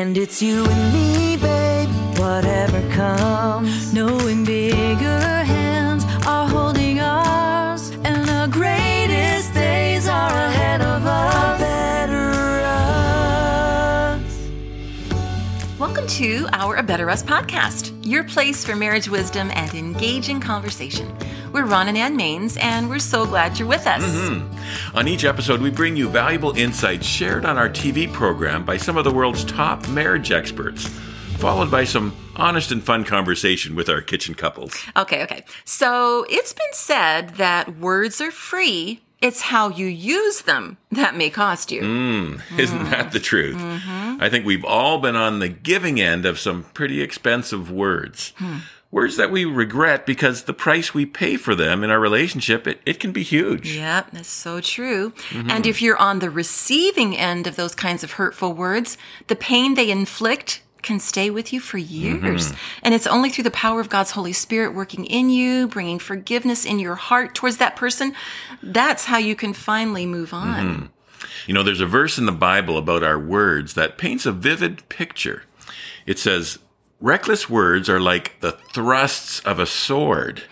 And it's you and me, babe, whatever comes. Knowing bigger hands are holding ours, and the greatest days are ahead of us. A better us. Welcome to our A Better Us podcast, your place for marriage wisdom and engaging conversation. We're Ron and Ann Mainse, and we're so glad you're with us. Mm-hmm. On each episode, we bring you valuable insights shared on our TV program by some of the world's top marriage experts, followed by some honest and fun conversation with our kitchen couples. Okay, okay. So it's been said that words are free. It's how you use them that may cost you. Mm, isn't that the truth? Mm-hmm. I think we've all been on the giving end of some pretty expensive words. Hmm. Words that we regret because the price we pay for them in our relationship, it, it can be huge. Yep, that's so true. Mm-hmm. And if you're on the receiving end of those kinds of hurtful words, the pain they inflict can stay with you for years. Mm-hmm. And it's only through the power of God's Holy Spirit working in you, bringing forgiveness in your heart towards that person. That's how you can finally move on. Mm-hmm. You know, there's a verse in the Bible about our words that paints a vivid picture. It says, Reckless words are like the thrusts of a sword,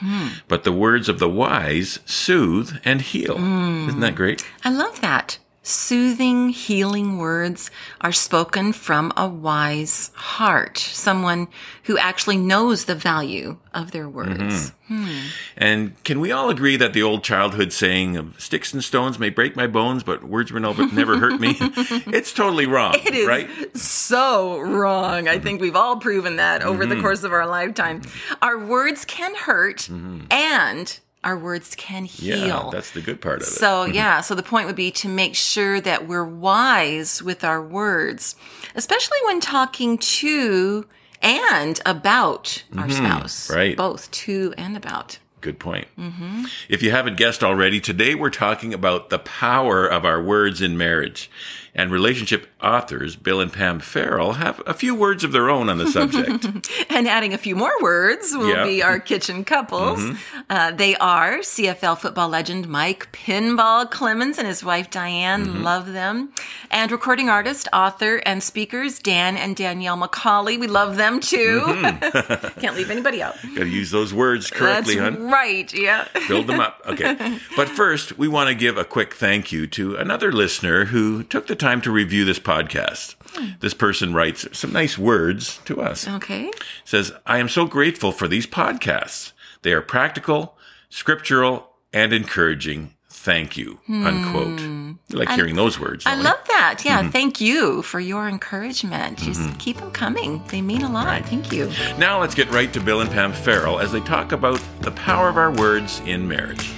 but the words of the wise soothe and heal. Hmm. Isn't that great? I love that. Soothing, healing words are spoken from a wise heart, someone who actually knows the value of their words. Mm-hmm. And can we all agree that the old childhood saying of sticks and stones may break my bones, but words will never, never hurt me? it's totally wrong, It is right? so wrong. I think we've all proven that over the mm-hmm. course of our lifetime. Our words can hurt mm-hmm. and our words can heal. Yeah, that's the good part of it. So, yeah, so the point would be to make sure that we're wise with our words, especially when talking to and about our mm-hmm. spouse. right. Both to and about. Good point. Mm-hmm. If you haven't guessed already, today we're talking about the power of our words in marriage. And relationship authors Bill and Pam Farrel have a few words of their own on the subject. And adding a few more words will Yeah. be our kitchen couples. Mm-hmm. Uh, they are CFL football legend Mike Pinball Clemens and his wife Diane. Mm-hmm. Love them. And recording artist, author, and speakers Dan and Danielle Macaulay. We love them too. Mm-hmm. Can't leave anybody out. Got to use those words correctly, That's hun. right. Yeah. Build them up. Okay. But first, we want to give a quick thank you to another listener who took the time to review this podcast. This person writes some nice words to us. Okay. says, I am so grateful for these podcasts. They are practical, scriptural, and encouraging. Thank you. Unquote. You like hearing those words. Hmm. I don't love that. Yeah. Thank you for your encouragement. Just keep them coming. They mean a lot. Thank you. you? Now let's get right to Bill and Pam Farrel as they talk about the power of our words in marriage.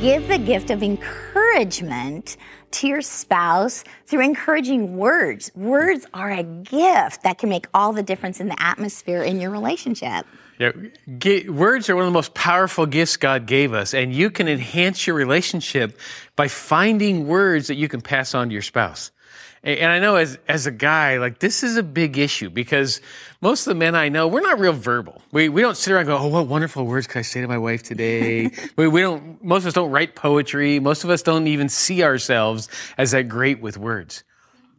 Give the gift of encouragement to your spouse through encouraging words. Words are a gift that can make all the difference in the atmosphere in your relationship. Yeah, words are one of the most powerful gifts God gave us, and you can enhance your relationship by finding words that you can pass on to your spouse. And I know as, as a guy, like this is a big issue because most of the men I know, we're not real verbal. We, we don't sit around and go, oh, what wonderful words could I say to my wife today? we, we don't, most of us don't write poetry. Most of us don't even see ourselves as that great with words.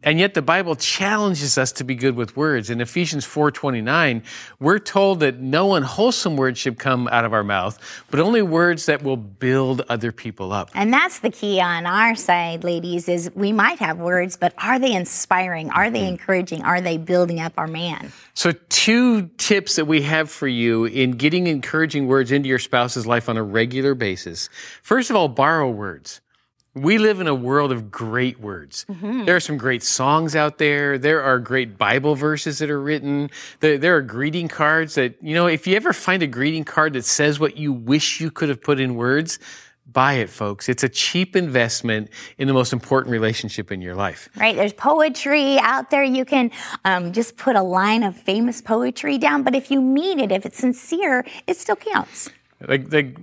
And yet the Bible challenges us to be good with words. In Ephesians 4:29, we're told that no unwholesome words should come out of our mouth, but only words that will build other people up. And that's the key on our side, ladies, is we might have words, but are they inspiring? Are they mm-hmm. encouraging? Are they building up our man? So two tips that we have for you in getting encouraging words into your spouse's life on a regular basis. First of all, borrow words. We live in a world of great words. There are some great songs out there. There are great Bible verses that are written. There, there are greeting cards that, you know, if you ever find a greeting card that says what you wish you could have put in words, buy it, folks. It's a cheap investment in the most important relationship in your life. Right? There's poetry out there. You can um, just put a line of famous poetry down, but if you mean it, if it's sincere, it still counts. Like, like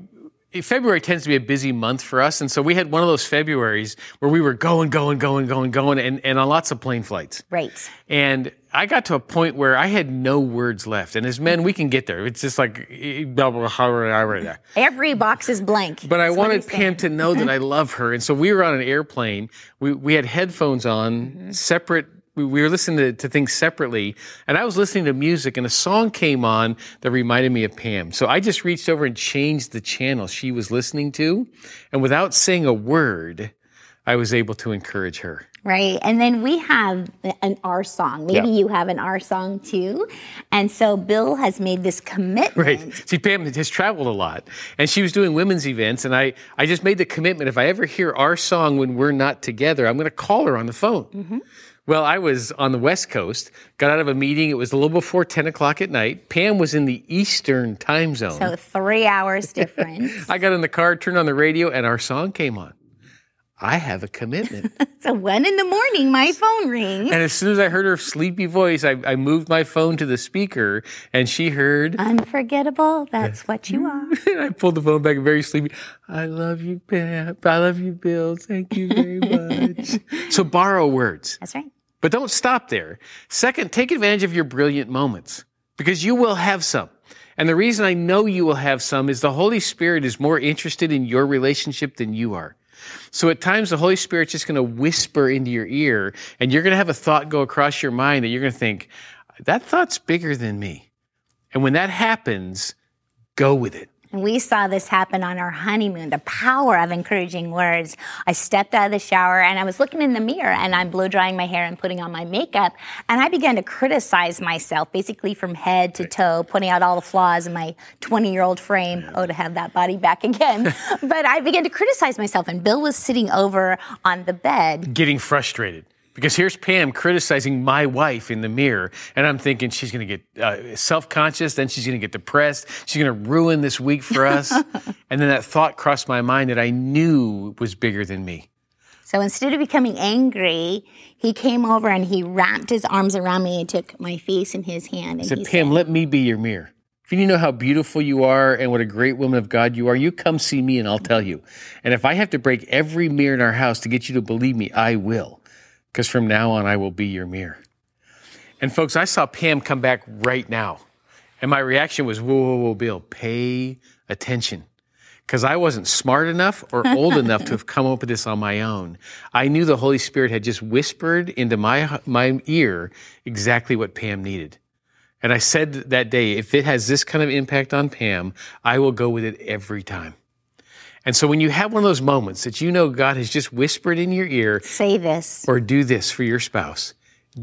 February tends to be a busy month for us, and so we had one of those Februarys where we were going, going, going, going, going, and, and on lots of plane flights. Right. And I got to a point where I had no words left. And as men, we can get there. It's just like, Every box is blank. But I That's wanted. Pam to know that I love her. And so we were on an airplane. We, we had headphones on, Mm-hmm. separate we, we were listening to, to things separately, and I was listening to music, and a song came on that reminded me of Pam. So I just reached over and changed the channel she was listening to, and without saying a word, I was able to encourage her. Right. And then we have an our song. Maybe Yeah. you have an our song too. And so Bill has made this commitment. Right. See, Pam has traveled a lot, and she was doing women's events, and I, I just made the commitment if I ever hear our song when we're not together, I'm going to call her on the phone. Mm-hmm. Well, I was on the West Coast, got out of a meeting. It was a little before 10 o'clock at night. Pam was in the Eastern time zone. So three hours difference. I got in the car, turned on the radio, and our song came on. I have a commitment. so one in the morning, my phone rings. and as soon as I heard her sleepy voice, I, I moved my phone to the speaker, and she heard. Unforgettable. That's what you are. And I pulled the phone back very sleepy. I love you, Pam. I love you, Bill. Thank you very much. so borrow words, That's right. But don't stop there. Second, take advantage of your brilliant moments because you will have some. And the reason I know you will have some is the Holy Spirit is more interested in your relationship than you are. So at times the Holy Spirit's just going to whisper into your ear and you're going to have a thought go across your mind that you're going to think, that thought's bigger than me. And when that happens, go with it. And we saw this happen on our honeymoon, the power of encouraging words. I stepped out of the shower and I was looking in the mirror and I'm blow drying my hair and putting on my makeup. And I began to criticize myself, basically from head to toe, pointing out all the flaws in my 20 year old frame. Oh, to have that body back again. but I began to criticize myself. And Bill was sitting over on the bed. getting frustrated because here's Pam criticizing my wife in the mirror, and I'm thinking she's going to get uh, self conscious, then she's going to get depressed, she's going to ruin this week for us. and then that thought crossed my mind that I knew was bigger than me. So instead of becoming angry, he came over and he wrapped his arms around me and took my face in his hand. And said, he Pam, let me be your mirror. If you need to know how beautiful you are and what a great woman of God you are, you come see me and I'll tell you. And if I have to break every mirror in our house to get you to believe me, I will. Because from now on, I will be your mirror. And folks, I saw Pam come back right now. And my reaction was, whoa, whoa, whoa, Bill, pay attention. Because I wasn't smart enough or old enough to have come up with this on my own. I knew the Holy Spirit had just whispered into my, my ear exactly what Pam needed. And I said that day, if it has this kind of impact on Pam, I will go with it every time. And so when you have one of those moments that you know God has just whispered in your ear, say this. or do this for your spouse,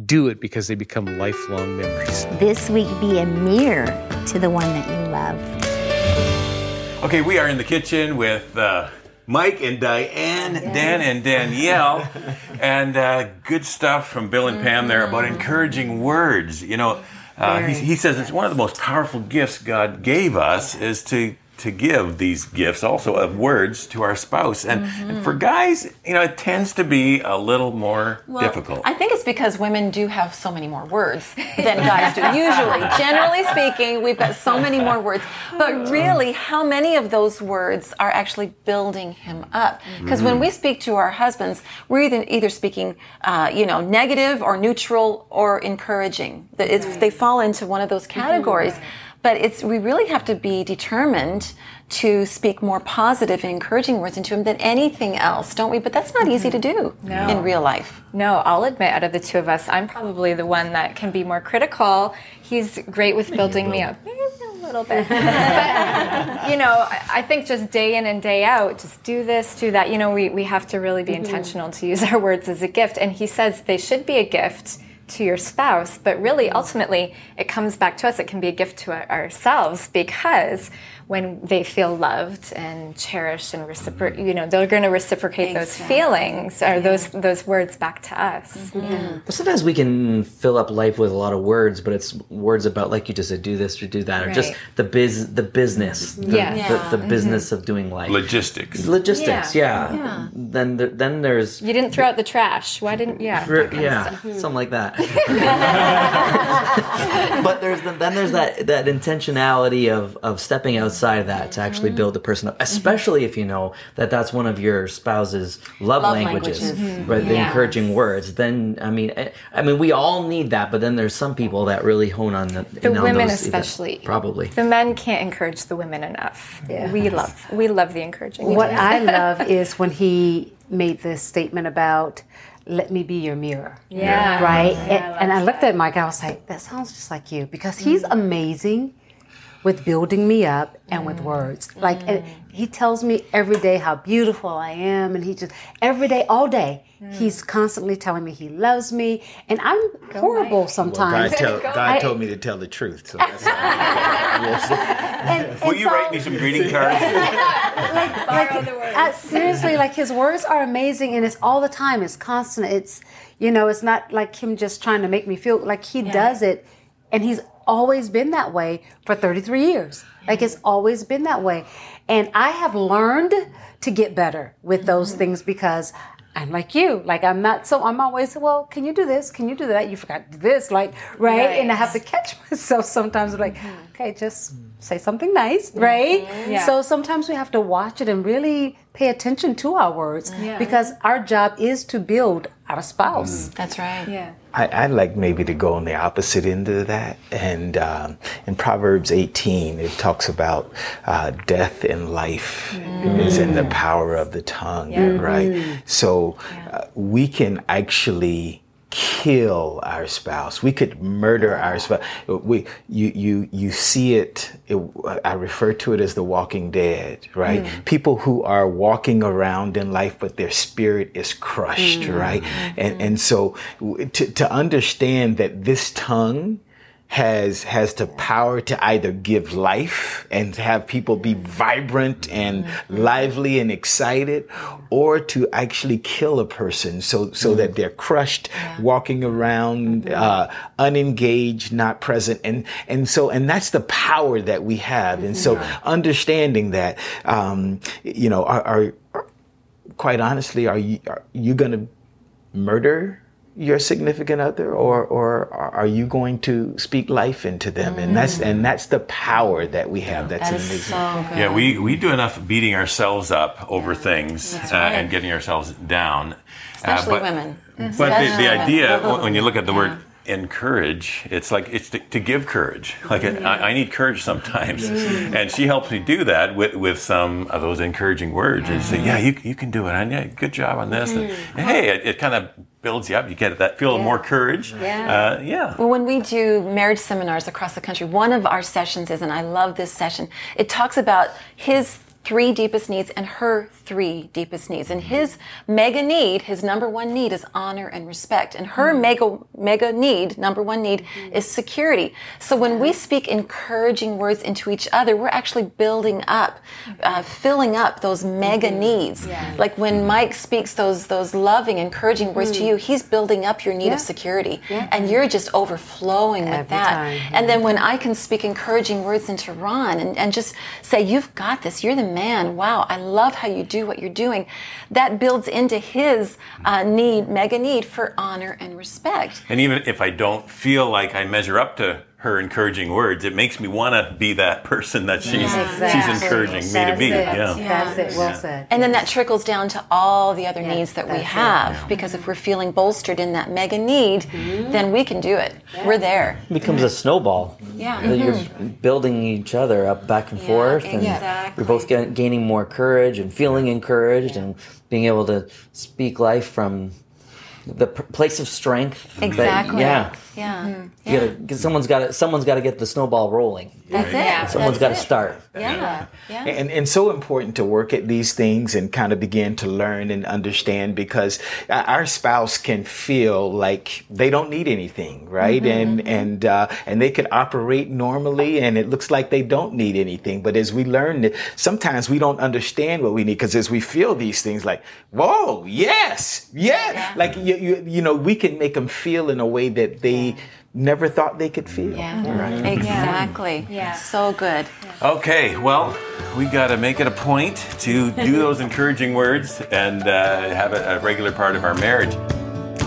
do it because they become lifelong memories. This week be a mirror to the one that you love. Okay, we are in the kitchen with uh, Mike and Diane, Dan and Danielle, and uh, good stuff from Bill and Pam there about encouraging words. You know, uh, he, he says it's one of the most powerful gifts God gave us is to to give these gifts also of words to our spouse. And, and for guys, you know, it tends to be a little more Well, difficult. I think it's because women do have so many more words than guys do. Usually, generally speaking, we've got so many more words. But oh. really, how many of those words are actually building him up? Because when mm-hmm. we speak to our husbands, we're either either speaking, uh, you know, negative or neutral or encouraging. That it's, they fall into one of those mm-hmm. categories. But it's we really have to be determined to speak more positive and encouraging words into him than anything else, don't we? But that's not easy to mm-hmm. do No. in real life. No, I'll admit, out of the two of us, I'm probably the one that can be more critical. He's great with building me up. Maybe a little bit. but, you know, I I think just day in and day out, just do this, do that. You know, we, we have to really be mm-hmm. intentional to use our words as a gift. And he says they should be a gift to your spouse, but really, ultimately, it comes back to us. It can be a gift to ourselves because when they feel loved and cherished and reciprocate, you know, they're going to reciprocate those feelings or those those words back to us. Mm-hmm. But sometimes we can fill up life with a lot of words, but it's words about like you just said, do this or do that, or just the biz, the business, the, Yeah. the, the mm-hmm. business of doing life, Logistics. logistics. Yeah. Yeah. Then there, then there's You didn't throw out the trash. Why didn't? Yeah. that kind of yeah, stuff. something like that. Mm-hmm. but there's the, then there's that that intentionality of of stepping outside of that to actually Mm-hmm. build the person up, especially if you know that that's one of your spouse's love, Love languages, languages. right? The Yeah. encouraging words. Then I mean, I, I mean, we all need that, but then there's some people that really hone on the, The in on women those- especially. probably. The men can't encourage the women enough. Yeah. We love we love the encouraging. What I love is when he made this statement about let me be your mirror. Yeah. Right? Yeah, and, I love and I looked at Mike I was like, that sounds just like you because he's Mm. amazing with building me up and with words. Like and he tells me every day how beautiful I am and he just every day all day he's constantly telling me he loves me and I'm horrible sometimes. God, tell, God told me to tell the truth. So that's And- Will and you so- write me some greeting cards? like uh, seriously like his words are amazing and it's all the time it's constant it's you know it's not like him just trying to make me feel like he does it and he's always been that way for 33 years like it's always been that way and i have learned to get better with those mm-hmm. things because I'm like you. Like I'm not so I'm always well, can you do this? Can you do that? You forgot to do this, like right? And I have to catch myself sometimes like, mm-hmm. okay, just say something nice, mm-hmm. right? Yeah. So sometimes we have to watch it and really pay attention to our words because our job is to build our spouse. That's right. Yeah. I, I'd like maybe to go on the opposite end of that. And um, in Proverbs 18, it talks about uh, death and life is in the power of the tongue, right? So uh, we can actually kill our spouse. We could murder our spouse. We, you, you, you see it, it. I refer to it as the walking dead, right? Mm. People who are walking around in life, but their spirit is crushed, mm. right? And, mm-hmm. and so to, to understand that this tongue, has has the power to either give life and have people be vibrant and lively and excited or to actually kill a person so so that they're crushed walking around uh, unengaged not present. And and so and that's the power that we have. And so understanding that um, you know are, are, are quite honestly are you are you going to murder your significant other or or are you going to speak life into them and that's and that's the power that we have that's That in is so good. Yeah, we, we do enough beating ourselves up over things uh, and getting ourselves down. Uh, Especially but- women. But the, Especially the women. idea, when- when you look at the word encourage, it's like it's to, to give courage. Like I, I need courage sometimes, and she helps me do that with, with some of those encouraging words and say, "Yeah, you, you can do it. And yeah, good job on this." And, hey, it, it kind of builds you up. You get that feel of more courage. Yeah, uh, yeah. Well, when we do marriage seminars across the country, one of our sessions is, and I love this session, it talks about his three deepest needs and her three deepest needs. And his mega need, his number one need is honor and respect. And her mm. mega mega need, number one need mm. is security. So when we speak encouraging words into each other, we're actually building up, uh, mm-hmm. filling up those mega mm-hmm. needs. Like when mm-hmm. Mike speaks those those loving, encouraging words to mm. you, he's building up your need of security. And you're just overflowing with Every that. time, And then when I can speak encouraging words into Ron and, and just say, You've got this, you're the man, wow, I love how you do what you're doing, that builds into his uh, need, mega need for honor and respect. And even if I don't feel like I measure up to her encouraging words, it makes me want to be that person that she's she's encouraging me to be. It. Yeah. That's it. Well said. And then that trickles down to all the other needs that we that's it. have. Because if we're feeling bolstered in that mega need, mm-hmm. then we can do it. We're there. It becomes a snowball. Yeah. That you're mm-hmm. building each other up back and forth, and exactly. you're both ga- gaining more courage and feeling encouraged and being able to speak life from the p- place of strength. that- Exactly. yeah. Yeah. Hmm. You gotta, 'cause someone's got to. Someone's got to get the snowball rolling. That's it. Someone's got to start. Yeah. Yeah. and and so important to work at these things and kind of begin to learn and understand because our spouse can feel like they don't need anything right? And and uh, and they could operate normally and it looks like they don't need anything. But as we learn that sometimes we don't understand what we need because as we feel these things like whoa yes yeah, like you, you you know we can make them feel in a way that they never thought they could feel Yeah. Exactly. Yeah. So good. Okay, well, we got to make it a point to do those encouraging words and uh, have it a regular part of our marriage.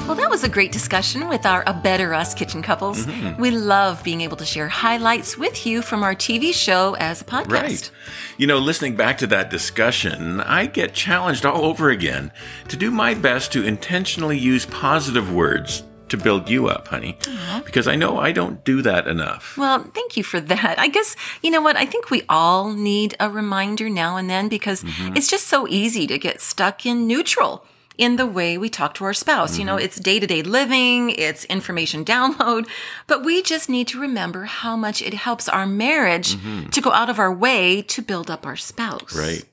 Well, that was a great discussion with our A Better Us kitchen couples. Mm-hmm. We love being able to share highlights with you from our TV show as a podcast. Right. You know, listening back to that discussion, I get challenged all over again to do my best to intentionally use positive words to build you up, honey. Because I know I don't do that enough. Well, thank you for that. I guess, you know what? I think we all need a reminder now and then because Mm-hmm. it's just so easy to get stuck in neutral. in the way we talk to our spouse. You know, it's day to day living, it's information download, but we just need to remember how much it helps our marriage to go out of our way to build up our spouse. Right.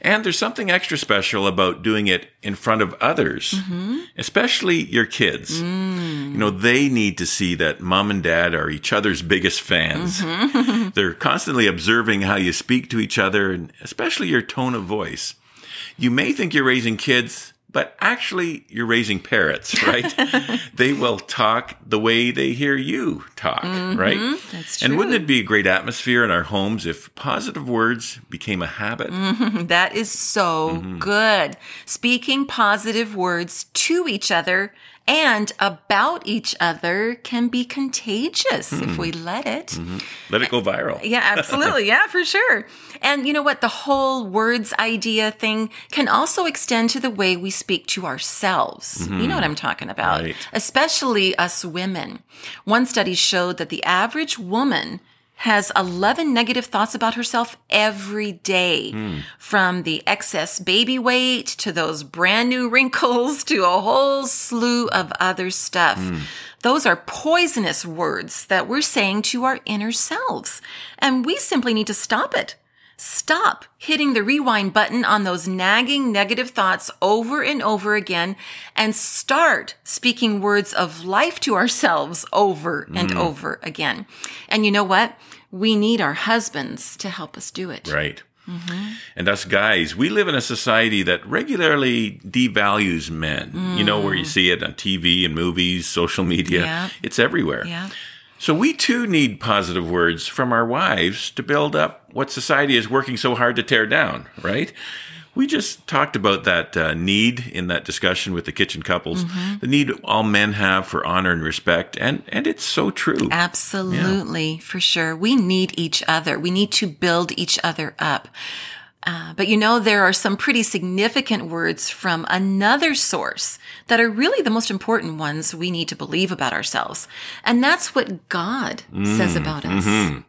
And there's something extra special about doing it in front of others, mm-hmm. especially your kids. Mm. You know, they need to see that mom and dad are each other's biggest fans. Mm-hmm. They're constantly observing how you speak to each other and especially your tone of voice. You may think you're raising kids, but actually you're raising parrots, right? they will talk the way they hear you talk, right? That's true. And wouldn't it be a great atmosphere in our homes if positive words became a habit? That is so Mm-hmm. good. Speaking positive words to each other and about each other can be contagious Hmm. if we let it. Let it go viral. Yeah, absolutely. yeah, for sure. And you know what? The whole words idea thing can also extend to the way we speak to ourselves. You know what I'm talking about, Mm-hmm. Right. especially us women. One study showed that the average woman has 11 negative thoughts about herself every day, Hmm. from the excess baby weight to those brand new wrinkles to a whole slew of other stuff. Hmm. Those are poisonous words that we're saying to our inner selves. And we simply need to stop it. Stop hitting the rewind button on those nagging negative thoughts over and over again and start speaking words of life to ourselves over and over again. And you know what? We need our husbands to help us do it. Right. Mm-hmm. And us guys, we live in a society that regularly devalues men. You know, where you mm. see it on TV and movies, social media, Yeah. it's everywhere. Yeah. So we too need positive words from our wives to build up what society is working so hard to tear down, right? We just talked about that uh, need in that discussion with the kitchen couples, the need all men have for honor and respect, and and it's so true. Absolutely, for sure. We need each other. We need to build each other up. Uh, but you know, there are some pretty significant words from another source that are really the most important ones we need to believe about ourselves. And that's what God says about us.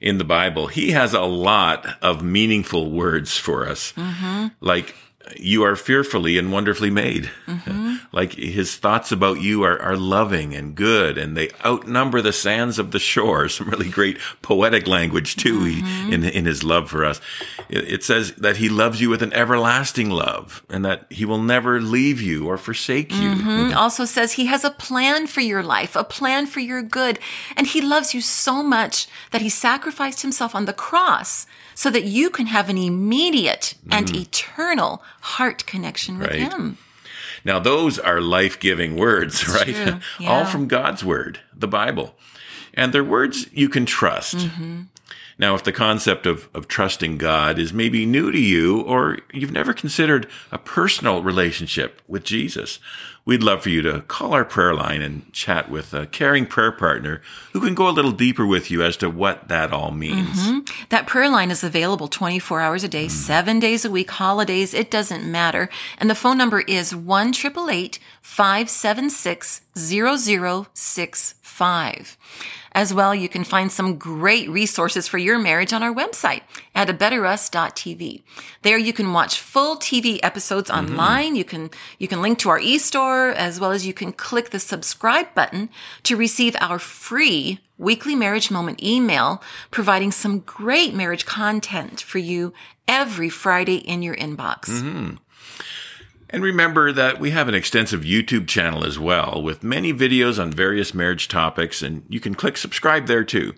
In the Bible, he has a lot of meaningful words for us. Mm-hmm. Like, you are fearfully and wonderfully made. Mm-hmm. Like, his thoughts about you are, are loving and good, and they outnumber the sands of the shore. Some really great poetic language, too, he, mm-hmm. in, in his love for us. It, it says that he loves you with an everlasting love, and that he will never leave you or forsake you. It also says he has a plan for your life, a plan for your good. And he loves you so much that he sacrificed himself on the cross so that you can have an immediate and eternal heart connection with Right. him. Now, those are life giving words, right? true. All from God's word, the Bible. And they're words you can trust. Mm-hmm. Now, if the concept of, of trusting God is maybe new to you, or you've never considered a personal relationship with Jesus, we'd love for you to call our prayer line and chat with a caring prayer partner who can go a little deeper with you as to what that all means. Mm-hmm. That prayer line is available 24 hours a day, mm. seven days a week, holidays, it doesn't matter. And the phone number is 1 576 0065. As well, you can find some great resources for your marriage on our website at abetterus.tv. There you can watch full TV episodes mm-hmm. online. You can, you can link to our e-store as well as you can click the subscribe button to receive our free weekly marriage moment email providing some great marriage content for you every Friday in your inbox. Mm-hmm. And remember that we have an extensive YouTube channel as well with many videos on various marriage topics, and you can click subscribe there too.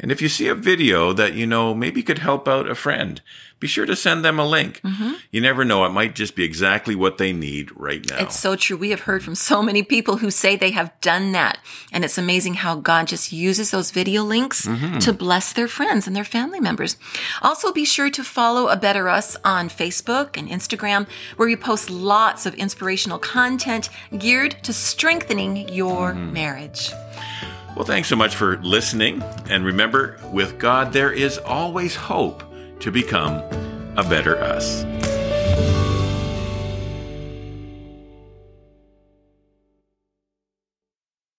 And if you see a video that you know maybe could help out a friend, be sure to send them a link. Mm-hmm. You never know, it might just be exactly what they need right now. It's so true. We have heard from so many people who say they have done that. And it's amazing how God just uses those video links mm-hmm. to bless their friends and their family members. Also, be sure to follow A Better Us on Facebook and Instagram, where we post lots of inspirational content geared to strengthening your mm-hmm. marriage. Well, thanks so much for listening. And remember, with God, there is always hope to become a better us.